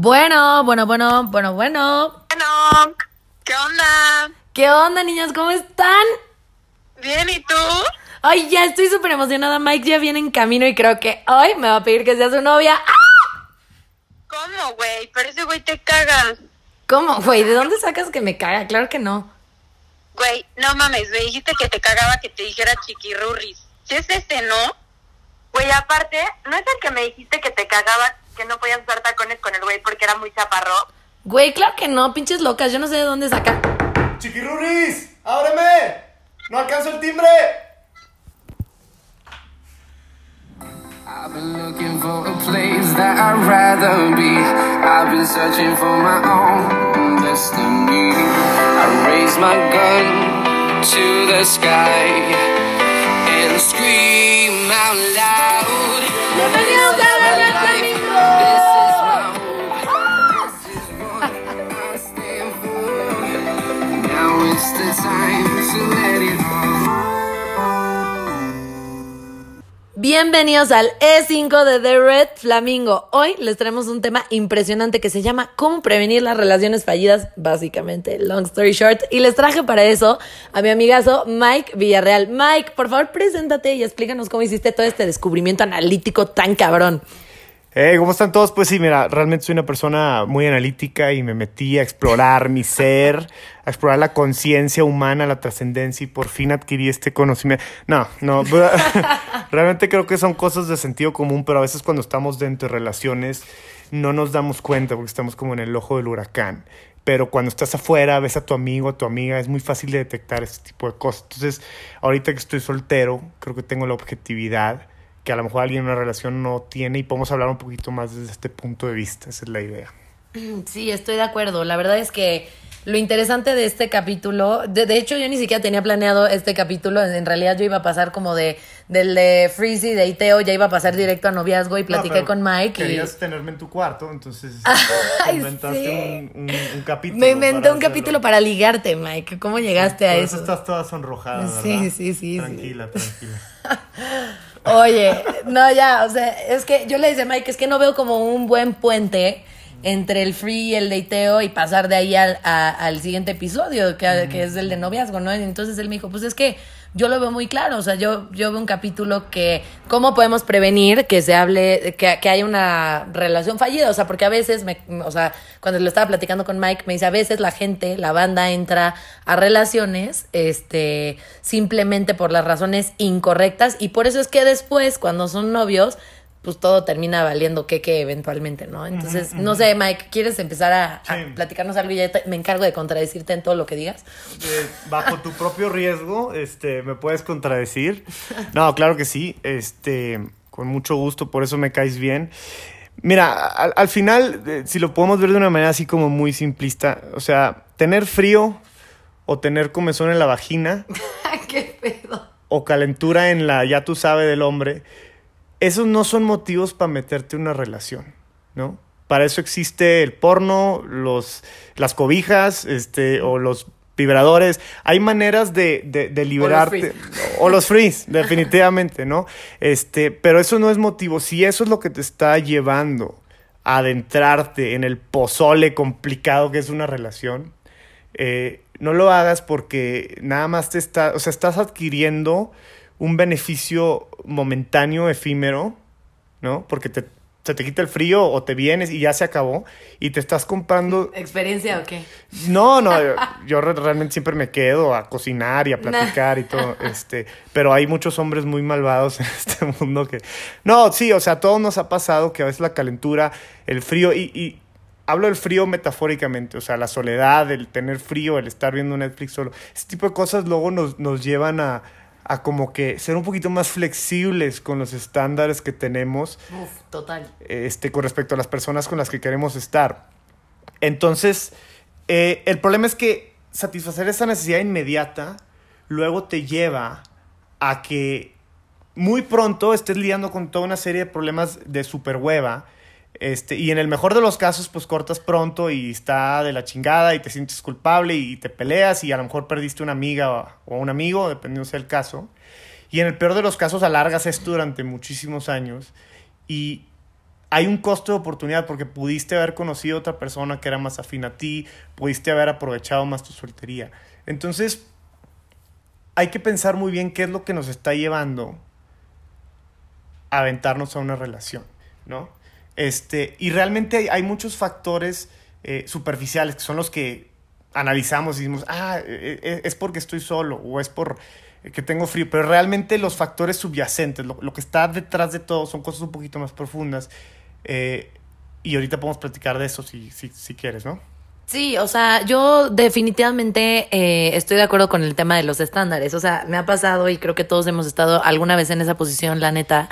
Bueno, bueno, bueno, bueno, bueno. Bueno, ¿qué onda? ¿Qué onda, niñas? ¿Cómo están? Bien, ¿y tú? Ay, ya estoy súper emocionada. Mike ya viene en camino y creo que hoy me va a pedir que sea su novia. ¡Ah! ¿Cómo, güey? Pero ese güey te cagas. ¿Cómo, güey? ¿De dónde sacas que me caga? Claro que no. Güey, no mames, me dijiste que te cagaba que te dijera chiquirurris. Si es este, ¿no? Güey, aparte, ¿no es el que me dijiste que te cagaba que no podías usar tacones con el güey porque era muy chaparro? Güey, claro que no, pinches locas. Yo no sé de dónde sacan. ¡Chiquirurris! ¡Ábreme! ¡No alcanzo el timbre! I've been looking for a place that I'd rather be. I've been searching for my own destiny. I raise my gun to the sky and scream Bienvenidos al E5 de The Red Flamingo. Hoy les traemos un tema impresionante que se llama cómo prevenir las relaciones fallidas, básicamente, long story short. Y les traje para eso a mi amigazo Mike Villarreal. Mike, por favor, preséntate y explícanos cómo hiciste todo este descubrimiento analítico tan cabrón. ¿Cómo están todos? Pues sí, mira, realmente soy una persona muy analítica y me metí a explorar mi ser, a explorar la conciencia humana, la trascendencia y por fin adquirí este conocimiento. No, no, realmente creo que son cosas de sentido común, pero a veces cuando estamos dentro de relaciones no nos damos cuenta porque estamos como en el ojo del huracán. Pero cuando estás afuera, ves a tu amigo, a tu amiga, es muy fácil de detectar este tipo de cosas. Entonces, ahorita que estoy soltero, creo que tengo la objetividad que a lo mejor alguien en una relación no tiene y podemos hablar un poquito más desde este punto de vista, esa es la idea. Sí, estoy de acuerdo. La verdad es que lo interesante de este capítulo, de, de hecho yo ni siquiera tenía planeado este capítulo, en, realidad yo iba a pasar como de del de Freezy, de Iteo, ya iba a pasar directo a noviazgo y platiqué No, con Mike. y- Querías tenerme en tu cuarto, entonces Ay, te inventaste sí. un, un- un capítulo. Me inventé un capítulo para ligarte, Mike. ¿Cómo llegaste a Por eso? estás toda sonrojada, ¿verdad? Sí, sí, sí, sí. Tranquila, tranquila. Oye, no, ya, o sea, es que yo le decía a Mike, es que no veo como un buen puente entre el free y el dateo y pasar de ahí al, a- al siguiente episodio, que, que es el de noviazgo, ¿no? Entonces él me dijo, pues es que yo lo veo muy claro, o sea, yo, yo veo un capítulo que, ¿cómo podemos prevenir que se hable, que, que haya una relación fallida? O sea, porque a veces, me, o sea, cuando lo estaba platicando con Mike, me dice, a veces la gente, la banda entra a relaciones, este, simplemente por las razones incorrectas y por eso es que después, cuando son novios, pues todo termina valiendo que que eventualmente, ¿no? Entonces, no sé, Mike, ¿quieres empezar a, platicarnos algo y ya te- me encargo de contradecirte en todo lo que digas? Eh, bajo tu propio riesgo, este, ¿me puedes contradecir? No, claro que sí, este, con mucho gusto, por eso me caes bien. Mira, al, al final, eh, si lo podemos ver de una manera así como muy simplista, o sea, tener frío o tener comezón en la vagina ¡Qué pedo! o calentura en la ya tú sabes del hombre, esos no son motivos para meterte en una relación, ¿no? Para eso existe el porno, los, las cobijas, este, o los vibradores. Hay maneras de, de, de liberarte. O los frees, definitivamente, ¿no? Este, pero eso no es motivo. Si eso es lo que te está llevando a adentrarte en el pozole complicado que es una relación, eh, no lo hagas porque nada más te está, o sea, estás adquiriendo un beneficio momentáneo, efímero, ¿no? Porque te, se te quita el frío o te vienes y ya se acabó y te estás comprando... ¿Experiencia o qué? No, no, yo, yo re- realmente siempre me quedo a cocinar y a platicar y todo, este, pero hay muchos hombres muy malvados en este mundo que... No, sí, o sea, a todos nos ha pasado que a veces la calentura, el frío y... y Hablo del frío metafóricamente, o sea, la soledad, el tener frío, el estar viendo Netflix solo. Ese tipo de cosas luego nos, nos llevan a, a como que ser un poquito más flexibles con los estándares que tenemos Uf, total. este, con respecto a las personas con las que queremos estar. Entonces, eh, el problema es que satisfacer esa necesidad inmediata luego te lleva a que muy pronto estés lidiando con toda una serie de problemas de super hueva. Este, y en el mejor de los casos, pues cortas pronto y está de la chingada y te sientes culpable y te peleas y a lo mejor perdiste una amiga o, un amigo, dependiendo sea el caso. Y en el peor de los casos, alargas esto durante muchísimos años y hay un costo de oportunidad porque pudiste haber conocido a otra persona que era más afín a ti, pudiste haber aprovechado más tu soltería. Entonces, hay que pensar muy bien qué es lo que nos está llevando a aventarnos a una relación, ¿no? Este, y realmente hay, muchos factores eh, superficiales que son los que analizamos y decimos, ah, eh, eh, es porque estoy solo o es por que tengo frío, pero realmente los factores subyacentes, lo, lo que está detrás de todo son cosas un poquito más profundas. eh, y ahorita podemos platicar de eso si, si, si quieres, ¿no? Sí, o sea, yo definitivamente eh, estoy de acuerdo con el tema de los estándares. O sea, me ha pasado y creo que todos hemos estado alguna vez en esa posición, la neta,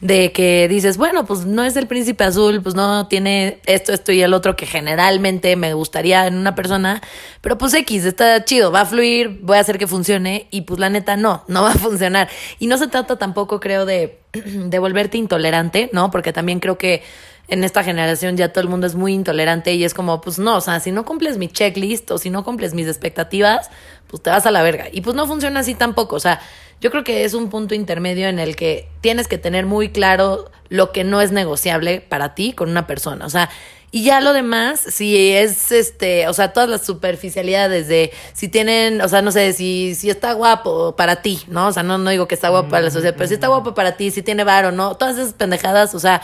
de que dices, bueno, pues no es el príncipe azul, pues no tiene esto, esto y el otro que generalmente me gustaría en una persona, pero pues X, está chido, va a fluir, voy a hacer que funcione y pues la neta no, no va a funcionar. Y no se trata tampoco, creo, de, de volverte intolerante, ¿no? Porque también creo que en esta generación ya todo el mundo es muy intolerante y es como, pues no, o sea, si no cumples mi checklist o si no cumples mis expectativas, pues te vas a la verga. Y pues no funciona así tampoco, o sea, yo creo que es un punto intermedio en el que tienes que tener muy claro lo que no es negociable para ti con una persona, o sea, y ya lo demás, si es este, o sea, todas las superficialidades de si tienen, o sea, no sé, si, si está guapo para ti, ¿no? O sea, no, no digo que está guapo para la sociedad, pero si está guapo para ti, si tiene varo, ¿no? Todas esas pendejadas, o sea,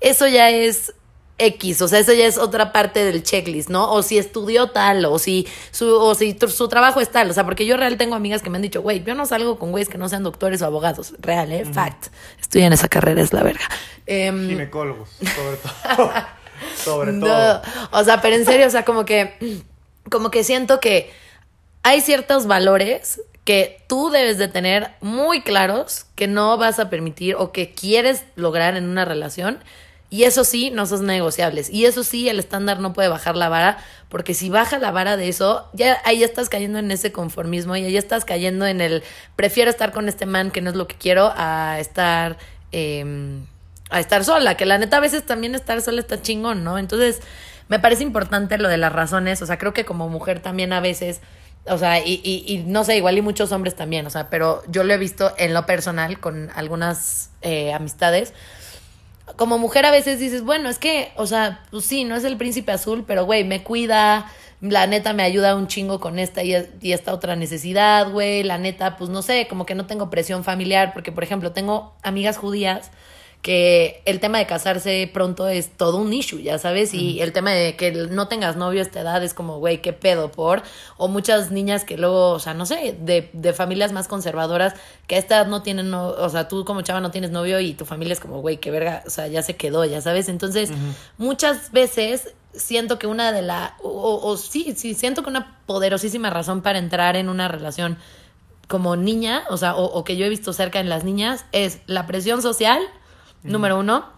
eso ya es X, o sea, eso ya es otra parte del checklist, ¿no? O si estudió tal, o si su, o si su trabajo es tal, o sea, porque yo real tengo amigas que me han dicho, güey, yo no salgo con güeyes que no sean doctores o abogados, real, ¿eh? Fact. Estudian esa carrera, es la verga. Em, Ginecólogos, sobre todo. sobre no, todo. o sea, pero en serio, o sea, como que, como que siento que hay ciertos valores que tú debes de tener muy claros que no vas a permitir o que quieres lograr en una relación. Y eso sí, no son negociables. Y eso sí, el estándar no puede bajar la vara, porque si baja la vara de eso, ya ahí estás cayendo en ese conformismo y ahí estás cayendo en el prefiero estar con este man que no es lo que quiero a estar eh, a estar sola, que la neta a veces también estar sola está chingón, ¿no? Entonces, me parece importante lo de las razones, o sea, creo que como mujer también a veces, o sea, y, y, y no sé, igual y muchos hombres también, o sea, pero yo lo he visto en lo personal con algunas eh, amistades. Como mujer a veces dices, bueno, es que, o sea, pues sí, no es el príncipe azul, pero güey, me cuida, la neta me ayuda un chingo con esta y, esta otra necesidad, güey, la neta, pues no sé, como que no tengo presión familiar, porque por ejemplo, tengo amigas judías que el tema de casarse pronto es todo un issue, ya sabes, y el tema de que no tengas novio a esta edad es como, güey, qué pedo por, o muchas niñas que luego, o sea, no sé, de, de familias más conservadoras que a esta edad no tienen, no, o sea, tú como chava no tienes novio y tu familia es como, güey, qué verga, o sea, ya se quedó, ya sabes, entonces muchas veces siento que una de la, o, o- o sí, sí, siento que una poderosísima razón para entrar en una relación como niña, o sea, o, o que yo he visto cerca en las niñas, es la presión social, número uno.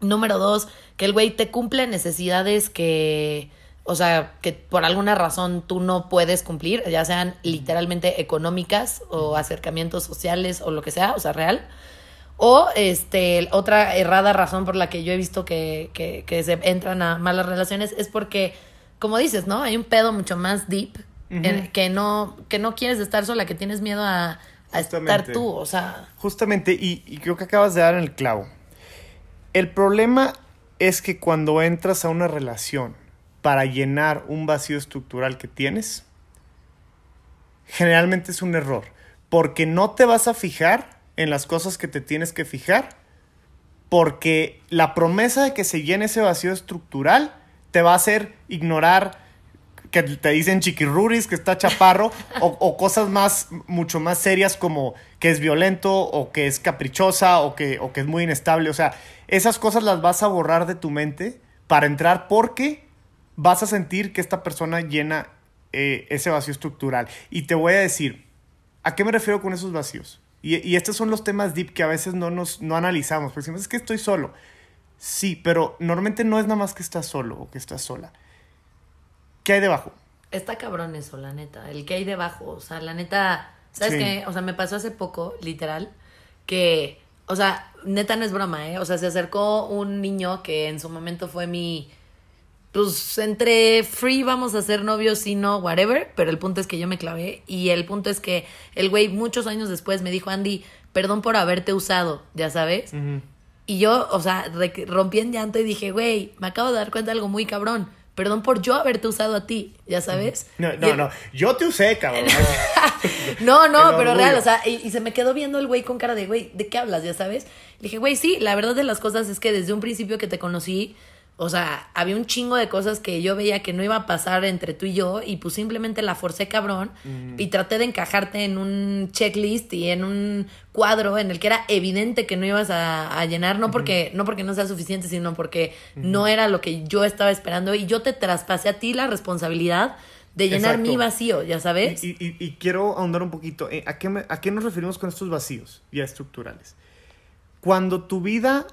Número dos, que el güey te cumple necesidades que, o sea, que por alguna razón tú no puedes cumplir, ya sean literalmente económicas o acercamientos sociales o lo que sea, o sea, real. O este, otra errada razón por la que yo he visto que, que, que se entran a malas relaciones es porque, como dices, ¿no? Hay un pedo mucho más deep en- que, no, que no quieres estar sola, que tienes miedo a, a estar tú, o sea. Justamente, y, y creo que acabas de dar en el clavo. El problema es que cuando entras a una relación para llenar un vacío estructural que tienes, generalmente es un error, porque no te vas a fijar en las cosas que te tienes que fijar, porque la promesa de que se llene ese vacío estructural te va a hacer ignorar que te dicen chiquirruris, que está chaparro, o, o cosas más, mucho más serias como que es violento, o que es caprichosa, o que, o que es muy inestable. O sea, esas cosas las vas a borrar de tu mente para entrar porque vas a sentir que esta persona llena eh, ese vacío estructural. Y te voy a decir, ¿a qué me refiero con esos vacíos? Y, y estos son los temas deep que a veces no, nos, no analizamos, porque decimos, es que estoy solo. Sí, pero normalmente no es nada más que estás solo o que estás sola. ¿Qué hay debajo? Está cabrón eso, la neta. El que hay debajo. O sea, la neta. ¿Sabes Sí. qué? O sea, me pasó hace poco, literal, que. O sea, neta no es broma, ¿eh? O sea, se acercó un niño que en su momento fue mi. Pues entre free vamos a ser novios, si no, whatever. Pero el punto es que yo me clavé. Y el punto es que el güey, muchos años después, me dijo, Andy, perdón por haberte usado, ya sabes. Y yo, o sea, rompí en llanto y dije, güey, me acabo de dar cuenta de algo muy cabrón. Perdón por yo haberte usado a ti, ya sabes. No, no, no. Yo te usé, cabrón. no, no, pero real, o sea, y, y se me quedó viendo el güey con cara de, güey, ¿de qué hablas? Ya sabes. Le dije, güey, sí, la verdad de las cosas es que desde un principio que te conocí, o sea, había un chingo de cosas que yo veía que no iba a pasar entre tú y yo, y pues simplemente la forcé cabrón, y traté de encajarte en un checklist y en un cuadro en el que era evidente que no ibas a, a llenar, no porque, no porque no sea suficiente, sino porque no era lo que yo estaba esperando, y yo te traspasé a ti la responsabilidad de llenar Exacto. mi vacío, ya sabes. Y, y- y quiero ahondar un poquito. ¿A qué, me- ¿A qué nos referimos con estos vacíos ya estructurales? Cuando tu vida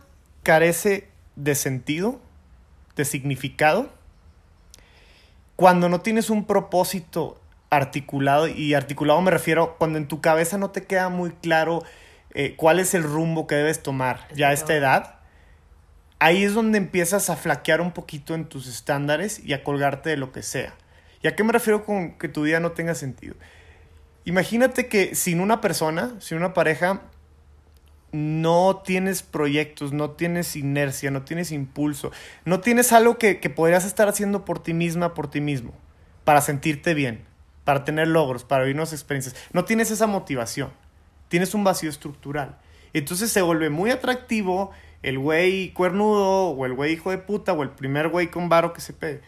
carece de sentido, de significado, cuando no tienes un propósito articulado, y articulado me refiero cuando en tu cabeza no te queda muy claro eh, cuál es el rumbo que debes tomar ya a esta edad, ahí es donde empiezas a flaquear un poquito en tus estándares y a colgarte de lo que sea. ¿Y a qué me refiero con que tu vida no tenga sentido? Imagínate que sin una persona, sin una pareja, no tienes proyectos, no tienes inercia, no tienes impulso, no tienes algo que, podrías estar haciendo por ti misma, por ti mismo, para sentirte bien, para tener logros, para vivir unas experiencias. No tienes esa motivación, tienes un vacío estructural. Entonces se vuelve muy atractivo el güey cuernudo o el güey hijo de puta o el primer güey con varo que se pegue,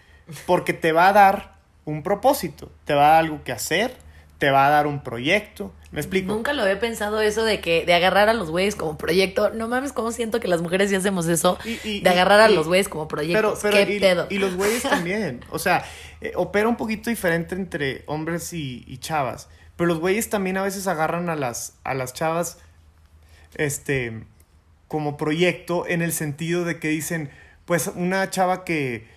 porque te va a dar un propósito, te va a dar algo que hacer, te va a dar un proyecto. ¿Me explico? Nunca lo había pensado eso de que de agarrar a los güeyes como proyecto. No mames, cómo siento que las mujeres sí hacemos eso Y- y- de agarrar a los güeyes como Pero, proyectos. pero ¿Qué y, pedo? y los güeyes también. O sea, eh, opera un poquito diferente entre hombres y, y chavas. Pero los güeyes también a veces agarran a las, a las chavas este, como proyecto en el sentido de que dicen, pues una chava que,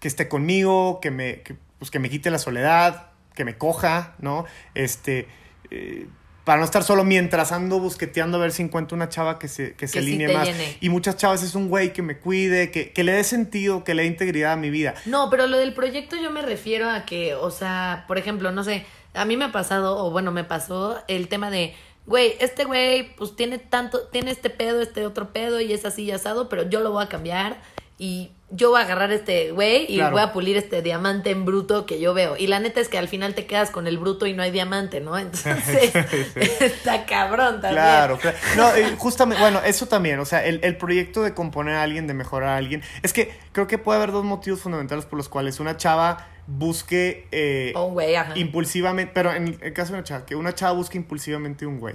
que esté conmigo, que me, que, pues, que me quite la soledad, que me coja, ¿no? Este, eh, para no estar solo mientras ando busqueteando a ver si encuentro una chava que se, que se Que sí alinee te más. llene. Y muchas chavas es un güey que me cuide, que, que le dé sentido, que le dé integridad a mi vida. No, pero lo del proyecto yo me refiero a que, o sea, por ejemplo, no sé, a mí me ha pasado, o bueno, me pasó el tema de, güey, este güey, pues tiene tanto, tiene este pedo, este otro pedo y es así y asado, pero yo lo voy a cambiar y yo voy a agarrar este güey y Claro. voy a pulir este diamante en bruto que yo veo. Y la neta es que al final te quedas con el bruto y no hay diamante, ¿no? Entonces, está cabrón también. Claro, claro. No, justamente, bueno, eso también, o sea, el, el proyecto de componer a alguien, de mejorar a alguien, es que creo que puede haber dos motivos fundamentales por los cuales una chava busque eh, O un güey, ajá. impulsivamente, pero en el caso de una chava, que una chava busque impulsivamente un güey.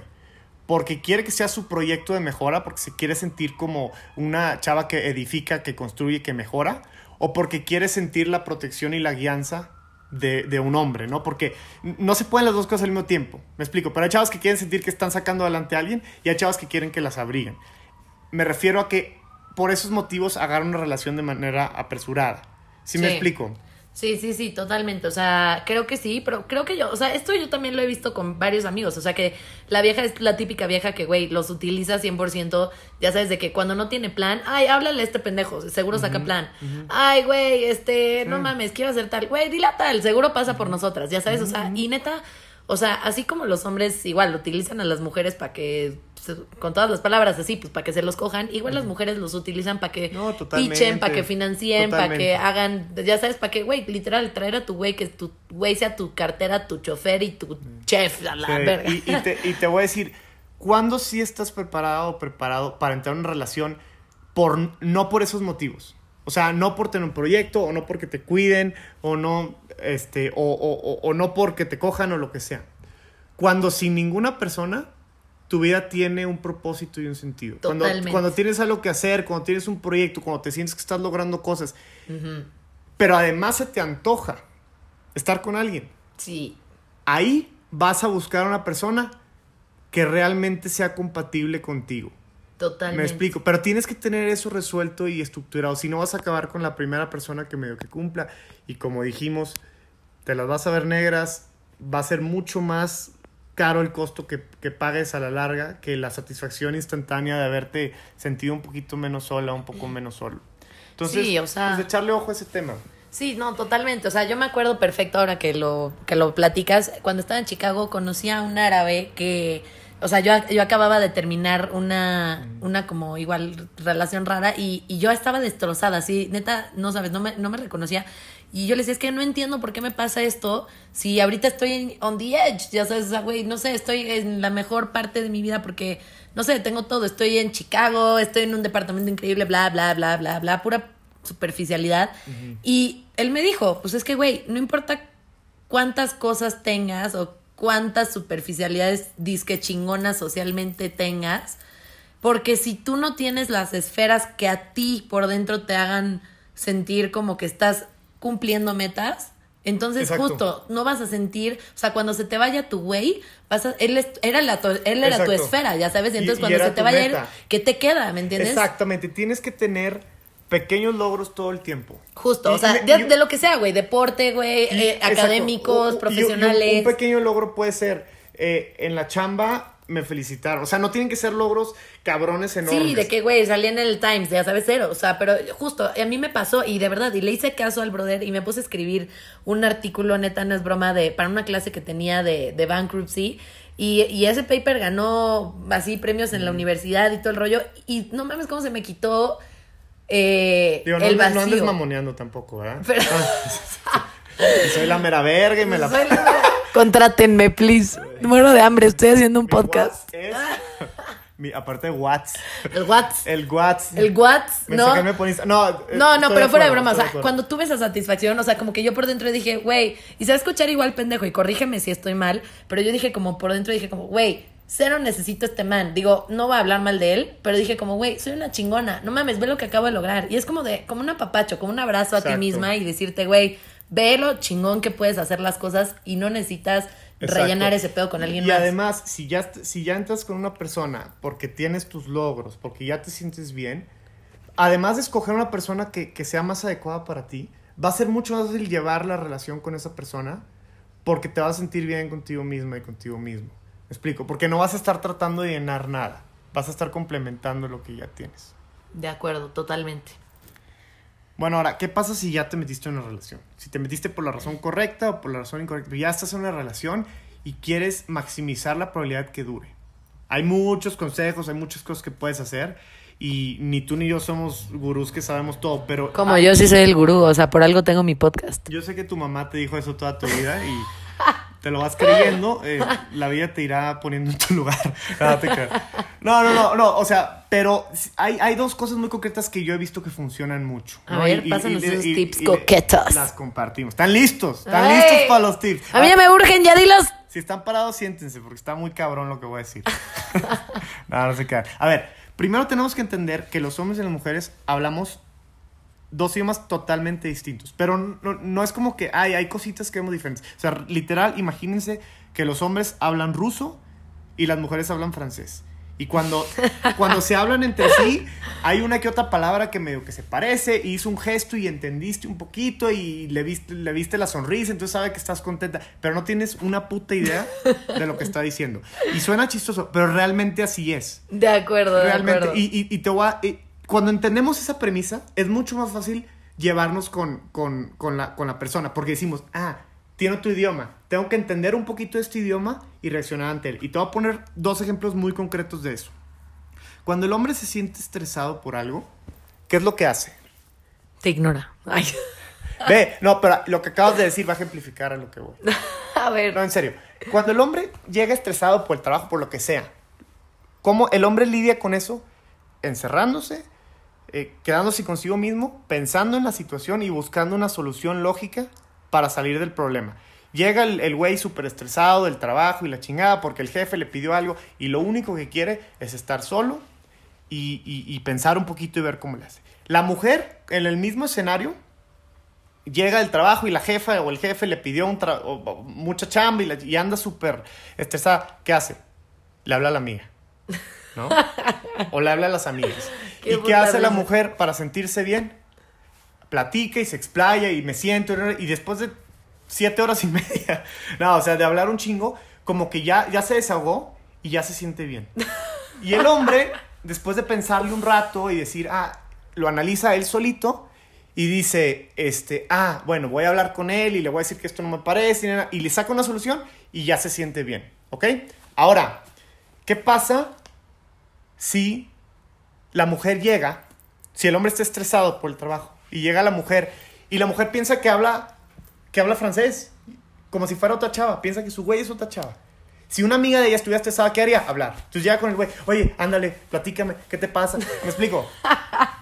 Porque quiere que sea su proyecto de mejora, porque se quiere sentir como una chava que edifica, que construye, que mejora, o porque quiere sentir la protección y la guianza de, de un hombre, ¿no? Porque no se pueden las dos cosas al mismo tiempo, me explico, pero hay chavas que quieren sentir que están sacando adelante a alguien y hay chavas que quieren que las abriguen. Me refiero a que por esos motivos agarran una relación de manera apresurada. ¿Sí, me Sí. explico? Sí, sí, sí, totalmente. O sea, creo que sí, pero creo que yo, o sea, esto yo también lo he visto con varios amigos. O sea, que la vieja es la típica vieja que, güey, los utiliza 100%. Ya sabes, de que cuando no tiene plan, ay, háblale a este pendejo, seguro saca plan. Ay, güey, este, no mames, quiero hacer tal. Güey, dile a tal, seguro pasa por nosotras, ya sabes. O sea, y neta, o sea, así como los hombres igual utilizan a las mujeres para que, con todas las palabras así, pues para que se los cojan, igual las mujeres los utilizan para que No, pichen, para que financien, para que hagan, ya sabes, para que, güey, literal, traer a tu güey, que tu güey sea tu cartera, tu chofer y tu chef, a la Sí, verga. Y, y te, y te voy a decir, ¿cuándo sí estás preparado o preparado para entrar en una relación por, no por esos motivos? O sea, no por tener un proyecto, o no porque te cuiden, o no, este, o, o- o- o no porque te cojan o lo que sea. Cuando sin ninguna persona tu vida tiene un propósito y un sentido. Cuando, cuando tienes algo que hacer, cuando tienes un proyecto, cuando te sientes que estás logrando cosas, pero además se te antoja estar con alguien Sí, ahí vas a buscar a una persona que realmente sea compatible contigo. Totalmente. Me explico, pero tienes que tener eso resuelto y estructurado, si no vas a acabar con la primera persona que medio que cumpla y como dijimos, te las vas a ver negras, va a ser mucho más caro el costo que, que pagues a la larga que la satisfacción instantánea de haberte sentido un poquito menos sola, un poco menos solo. Entonces, Sí, o sea- pues, echarle ojo a ese tema. Sí, no, totalmente. O sea, yo me acuerdo perfecto ahora que lo, que lo platicas. Cuando estaba en Chicago conocí a un árabe que o sea, yo, yo acababa de terminar una, una como igual relación rara y, y yo estaba destrozada, así, neta, no sabes, no me, no me reconocía. Y yo le decía, es que no entiendo por qué me pasa esto si ahorita estoy en, on the edge, ya sabes, o sea, güey, no sé, estoy en la mejor parte de mi vida porque, no sé, tengo todo, estoy en Chicago, estoy en un departamento increíble, bla, bla, bla, bla, bla, pura superficialidad. Y él me dijo, pues es que, güey, no importa cuántas cosas tengas o cuántas superficialidades disque chingonas socialmente tengas, porque si tú no tienes las esferas que a ti por dentro te hagan sentir como que estás cumpliendo metas, entonces Exacto. justo no vas a sentir, o sea, cuando se te vaya tu güey, vas a, él, es- era, la, tu- él era tu esfera, ya sabes, y entonces y cuando se te vaya él. ¿qué te queda? ¿Me entiendes? Exactamente, tienes que tener pequeños logros todo el tiempo. Justo, Y- o sea, y- de, y- de lo que sea, güey, deporte, güey, eh, académicos, profesionales. Un, pequeño logro puede ser, eh, en la chamba me felicitaron. O sea, no tienen que ser logros cabrones enormes. Sí, de que, güey, salí en el Times, ya sabes, cero. O sea, pero justo, a mí me pasó y de verdad, y le hice caso al brother y me puse a escribir un artículo, neta, no es broma, de, para una clase que tenía de, de bankruptcy. Y, y ese paper ganó así premios en la universidad y todo el rollo. Y no mames cómo se me quitó eh, Digo, no, el andes- vacío. no andes mamoneando tampoco, ¿verdad? Pero- Y soy la mera verga y me la... La- Contrátenme, please. Muero de hambre, estoy haciendo un Mi podcast. Es- mi- aparte de Watts. El Whats. El Watts. El Whats, Me no. me poniste- No, eh, No, no, pero fuera de broma, o sea, cuando tuve esa satisfacción, o sea, como que yo por dentro dije, güey, y se va a escuchar igual pendejo, y corrígeme si estoy mal, pero yo dije como por dentro dije como, güey, cero necesito este man. Digo, no voy a hablar mal de él, pero dije como, güey, soy una chingona, no mames, ve lo que acabo de lograr. Y es como de, como un apapacho, como un abrazo a ti misma y decirte, güey, ve lo chingón que puedes hacer las cosas y no necesitas Exacto. rellenar ese pedo con alguien y más. además, si ya, si ya entras con una persona porque tienes tus logros, porque ya te sientes bien, además de escoger una persona que, que sea más adecuada para ti, va a ser mucho más fácil llevar la relación con esa persona porque te vas a sentir bien contigo misma y contigo mismo. ¿Me explico? Porque no vas a estar tratando de llenar nada, vas a estar complementando lo que ya tienes. De acuerdo, totalmente. Bueno, ahora, ¿qué pasa si ya te metiste en una relación? Si te metiste por la razón correcta o por la razón incorrecta, ya estás en una relación y quieres maximizar la probabilidad que dure. Hay muchos consejos, hay muchas cosas que puedes hacer y ni tú ni yo somos gurús que sabemos todo, pero Como yo sí soy el gurú, o sea, por algo tengo mi podcast. yo sé que tu mamá te dijo eso toda tu vida y te lo vas creyendo, eh, la vida te irá poniendo en tu lugar. No, no, no, no, o sea, pero hay, hay dos cosas muy concretas que yo he visto que funcionan mucho. A ¿no? ver, pásanos esos tips coquetos. Las compartimos. ¿Están listos? ¿Están Ay. listos para los tips? A mí ya me urgen, ya dilos. Si están parados, siéntense, porque está muy cabrón lo que voy a decir. no, no se quedan. A ver, primero tenemos que entender que los hombres y las mujeres hablamos dos idiomas totalmente distintos. Pero no, no es como que ay, hay cositas que vemos diferentes. O sea, literal, imagínense que los hombres hablan ruso y las mujeres hablan francés. Y cuando, cuando se hablan entre sí, hay una que otra palabra que medio que se parece, y hizo un gesto y entendiste un poquito y le viste, le viste la sonrisa, entonces sabe que estás contenta, pero no tienes una puta idea de lo que está diciendo. Y suena chistoso, pero realmente así es. De acuerdo, de Realmente. acuerdo. Y, y- y te voy a- y cuando entendemos esa premisa, es mucho más fácil llevarnos con, con- con la, con la persona, porque decimos, ah, tiene otro idioma, tengo que entender un poquito este idioma y reaccionar ante él. Y te voy a poner dos ejemplos muy concretos de eso. Cuando el hombre se siente estresado por algo, ¿qué es lo que hace? Te ignora. Ay. Ve, no, pero lo que acabas de decir va a ejemplificar a lo que voy. A ver. No, en serio. Cuando el hombre llega estresado por el trabajo, por lo que sea, ¿cómo el hombre lidia con eso? Encerrándose, eh, quedándose consigo mismo, pensando en la situación y buscando una solución lógica para salir del problema. Llega el güey súper estresado del trabajo y la chingada porque el jefe le pidió algo y lo único que quiere es estar solo y, y- y pensar un poquito y ver cómo le hace. La mujer, en el mismo escenario, llega del trabajo y la jefa o el jefe le pidió un mucha chamba y, la- y anda súper estresada. ¿Qué hace? Le habla a la amiga, ¿no? O le habla a las amigas. ¿Y qué hace la mujer para sentirse bien? Platica y se explaya y me siento y después de siete horas y media, no, o sea, de hablar un chingo, como que ya, ya se desahogó y ya se siente bien. Y el hombre, después de pensarle un rato y decir, ah, lo analiza él solito y dice, este, ah, bueno, voy a hablar con él y le voy a decir que esto no me parece, y le saca una solución y ya se siente bien, ¿ok? Ahora, ¿Qué pasa si la mujer llega, si el hombre está estresado por el trabajo y llega la mujer y la mujer piensa que habla, que habla francés, como si fuera otra chava, piensa que su güey es otra chava. Si una amiga de ella estuviera estresada, ¿qué haría? Hablar. Entonces llega con el güey, oye, ándale, platícame, ¿qué te pasa? ¿Me explico?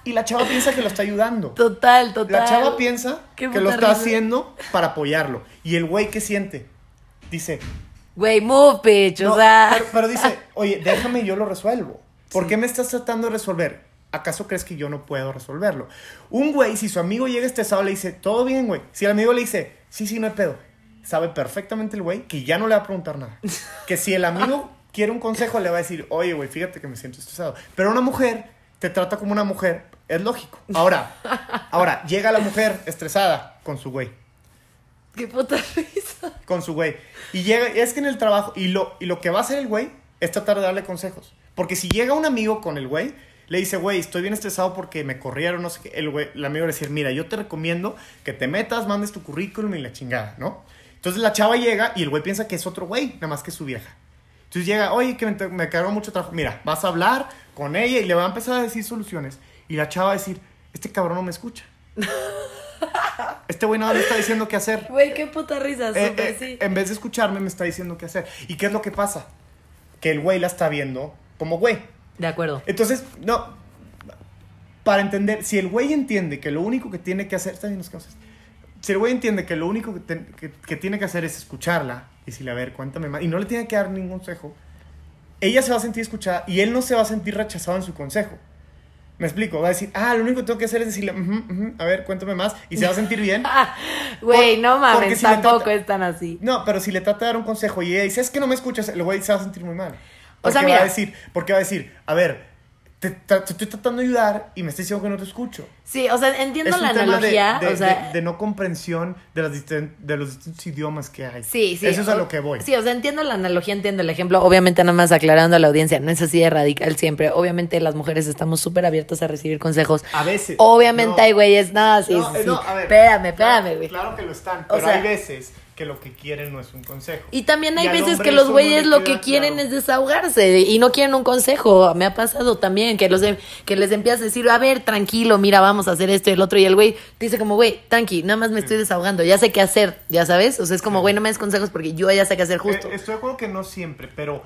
Y la chava piensa que lo está ayudando. Total, total. La chava piensa que lo está risa. haciendo para apoyarlo. Y el güey, ¿qué siente? Dice, Güey, move, bitch. no, o sea. pero, pero dice, oye, déjame, yo lo resuelvo. ¿Por qué me estás tratando de resolver? ¿Acaso crees que yo no puedo resolverlo? Un güey, si su amigo llega estresado, le dice, todo bien, güey. Si el amigo le dice, sí, sí, no hay pedo, sabe perfectamente el güey que ya no le va a preguntar nada. Que si el amigo quiere un consejo, le va a decir, oye, güey, fíjate que me siento estresado. Pero una mujer te trata como una mujer, es lógico. Ahora, ahora, llega la mujer estresada con su güey Qué puta risa. con su güey. Y llega, es que en el trabajo, y lo, y lo que va a hacer el güey es tratar de darle consejos. Porque si llega un amigo con el güey, le dice, güey, estoy bien estresado porque me corrieron, no sé qué. El, güey, el amigo le va a decir, mira, yo te recomiendo que te metas, mandes tu currículum y la chingada, ¿no? Entonces la chava llega y el güey piensa que es otro güey, nada más que su vieja. Entonces llega, oye, que me, me cargó mucho trabajo. Mira, vas a hablar con ella y le va a empezar a decir soluciones. Y la chava va a decir, este cabrón no me escucha. Este güey nada me está diciendo qué hacer. Güey, qué puta risa. Eh, eh, sí. En vez de escucharme, me está diciendo qué hacer. ¿Y qué es lo que pasa? Que el güey la está viendo como güey. De acuerdo. Entonces, no. Para entender, si el güey entiende que lo único que tiene que hacer. Está bien, cosas. Si el güey entiende que lo único que- que tiene que hacer es escucharla y decirle, a ver, cuéntame más, y no le tiene que dar ningún consejo, ella se va a sentir escuchada y él no se va a sentir rechazado en su consejo. Me explico, va a decir, ah, lo único que tengo que hacer es decirle, "Ujú, ujú, a ver, cuéntame más, y se va a sentir bien. Güey, no porque mames, si tampoco trata- es tan así. No, pero si le trata de dar un consejo y ella dice, es que no me escuchas, el güey se va a sentir muy mal. O sea, Porque mira. Va a decir, porque va a decir, a ver, te, te estoy tratando de ayudar y me estás diciendo que no te escucho. Sí, o sea, entiendo es la de- analogía. de, o sea, de- de no comprensión de, las de los distintos idiomas que hay. Sí, sí. Eso es a lo que voy. Sí, o sea, entiendo la analogía, entiendo el ejemplo. Obviamente, nada más aclarando a la audiencia, no es así de radical siempre. Obviamente, las mujeres estamos súper abiertas a recibir consejos. A veces. Obviamente, No. hay güeyes, no, sí, No, sí, eh, sí. no, a ver, espérame, espérame, güey. Claro que lo están, O pero sea- hay veces que lo que quieren no es un consejo. Y también hay veces que los güeyes lo que quieren claro. es desahogarse y no quieren un consejo. Me ha pasado también que los em- que les empiezas a decir, a ver, tranquilo, mira, vamos a hacer esto y el otro. Y el güey dice como, güey, tranqui, nada más me estoy desahogando, ya sé qué hacer, ya sabes. O sea, es como, güey, no me des consejos porque yo ya sé qué hacer justo. Eh, estoy de acuerdo que no siempre, pero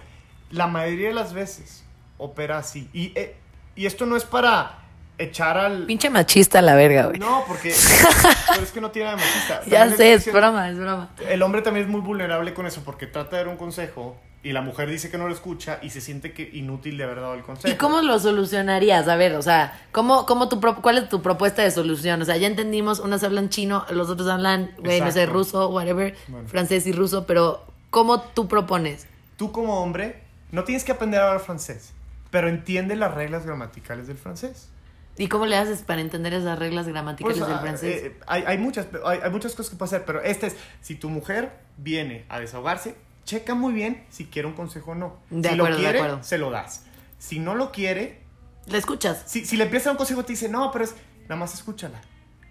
la mayoría de las veces opera así. Y, eh, y esto no es para echar al... Pinche machista la verga, güey. No, porque pero es que no tiene de machista. ya sé, es broma, es broma. El hombre también es muy vulnerable con eso porque trata de dar un consejo y la mujer dice que no lo escucha y se siente que inútil de haber dado el consejo. ¿Y cómo lo solucionarías? A ver, o sea, ¿cómo, cómo tu pro- ¿cuál es tu propuesta de solución? O sea, ya entendimos, unos hablan chino, los otros hablan, güey, no sé, ruso, whatever, Bueno. francés y ruso, pero ¿cómo tú propones? Tú como hombre no tienes que aprender a hablar francés, pero entiende las reglas gramaticales del francés. ¿Y cómo le haces para entender esas reglas gramaticales Pues, del ah, francés? eh, hay, hay muchas, hay, hay muchas cosas que puede hacer, pero este es, si tu mujer viene a desahogarse, checa muy bien si quiere un consejo o no. De si acuerdo, lo de quiere, acuerdo. se lo das. Si no lo quiere, ¿Le escuchas? si, si le empieza un consejo, te dice, no, pero es, nada más escúchala.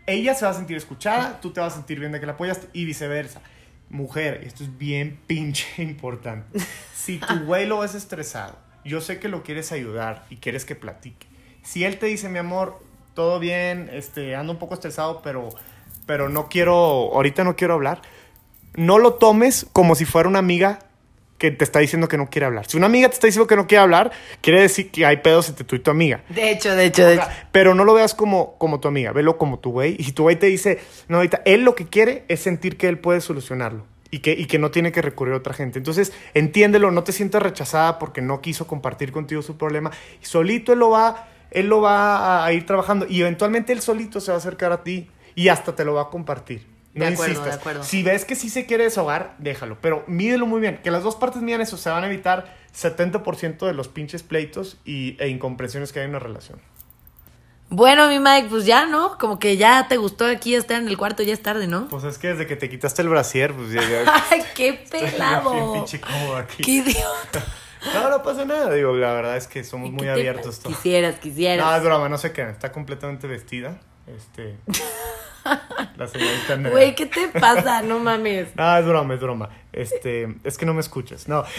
Ella se va a sentir escuchada, tú te vas a sentir bien de que la apoyaste y viceversa. Mujer, esto es bien pinche importante. Si tu güey lo ves estresado, yo sé que lo quieres ayudar y quieres que platique. Si él te dice, mi amor, todo bien, este, ando un poco estresado, pero, pero no quiero, ahorita no quiero hablar, no lo tomes como si fuera una amiga que te está diciendo que no quiere hablar. Si una amiga te está diciendo que no quiere hablar, quiere decir que hay pedos entre tú y tu amiga. De hecho, de hecho, de hecho. pero no lo veas como, como tu amiga, velo como tu güey. Y si tu güey te dice, no, ahorita, él lo que quiere es sentir que él puede solucionarlo y que, y que no tiene que recurrir a otra gente. Entonces, entiéndelo, no te sientas rechazada porque no quiso compartir contigo su problema. Y solito él lo va, él lo va a, ir trabajando y eventualmente él solito se va a acercar a ti y hasta te lo va a compartir. No De acuerdo, insistas. de acuerdo. Si ves que sí se quiere desahogar, déjalo. Pero mídelo muy bien. Que las dos partes midan eso. Se van a evitar 70% de los pinches pleitos y, e incomprensiones que hay en una relación. Bueno, mi Mike, pues ya, ¿no? Como que ya te gustó aquí estar en el cuarto, ya es tarde, ¿no? Pues es que desde que te quitaste el brasier, pues ya, ya ¡Ay, qué estoy bien pelado! pinche cómodo aquí. ¡Qué idiota! No, no pasa nada. Digo, la verdad es que somos muy ¿Qué te abiertos todos. Quisieras, quisieras. No, es broma, no sé qué. Está completamente vestida. Este. la señorita Andrea. Güey, ¿qué te pasa? No mames. No, es broma, es broma. Este, es que no me escuchas. No.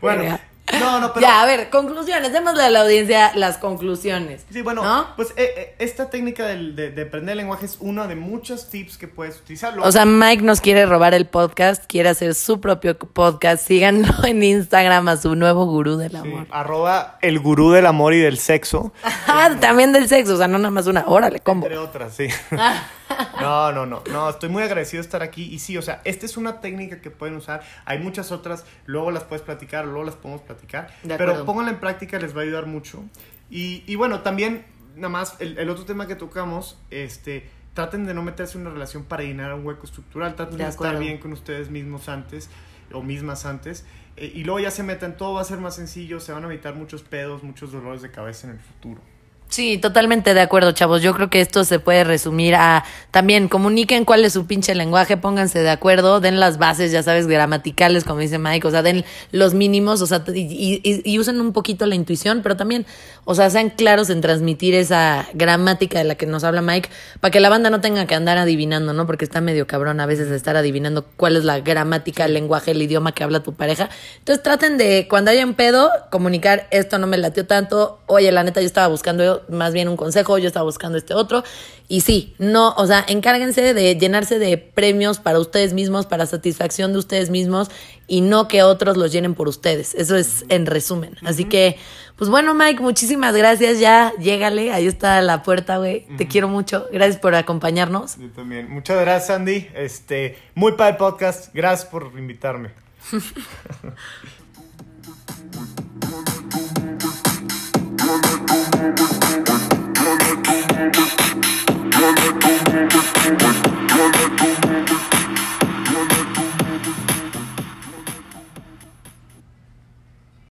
Bueno. No, no, pero... Ya, a ver, conclusiones. Démosle a la audiencia las conclusiones. Sí, bueno, ¿No? pues eh, eh, esta técnica de, de aprender lenguaje es una de muchos tips que puedes utilizar. O sea, Mike nos quiere robar el podcast, quiere hacer su propio podcast. Síganlo en Instagram a su nuevo gurú del Sí, amor. arroba el gurú del amor y del sexo, Ah, también del sexo, o sea, no nada más una. Órale, combo. entre otras, sí. No, no, no, no, estoy muy agradecido de estar aquí. Y sí, o sea, esta es una técnica que pueden usar, hay muchas otras, luego las puedes platicar, luego las podemos platicar, pero pónganla en práctica, les va a ayudar mucho. Y, y bueno, también, nada más, el, el otro tema que tocamos, este, traten de no meterse en una relación para llenar un hueco estructural, traten De de, estar bien con ustedes mismos antes o mismas antes. eh, y luego ya se metan, todo va a ser más sencillo, se van a evitar muchos pedos, muchos dolores de cabeza en el futuro. Sí, totalmente de acuerdo, chavos. Yo creo que esto se puede resumir a también comuniquen cuál es su pinche lenguaje, pónganse de acuerdo, den las bases, ya sabes, gramaticales, como dice Mike, o sea, den los mínimos, o sea, y, y- y usen un poquito la intuición, pero también, o sea, sean claros en transmitir esa gramática de la que nos habla Mike, para que la banda no tenga que andar adivinando, ¿no? Porque está medio cabrón a veces estar adivinando cuál es la gramática, el lenguaje, el idioma que habla tu pareja. Entonces traten de, cuando haya un pedo, comunicar esto no me latió tanto, oye, la neta yo estaba buscando más bien un consejo, yo estaba buscando este otro. Y sí, no, o sea, encárguense de llenarse de premios para ustedes mismos, para satisfacción de ustedes mismos y no que otros los llenen por ustedes. Eso es en resumen. Así que, pues bueno, Mike, muchísimas gracias. Ya, llégale, ahí está la puerta, güey. Te quiero mucho. Gracias por acompañarnos. Yo también. Muchas gracias, Andy. Este, muy para el podcast. Gracias por invitarme. Don't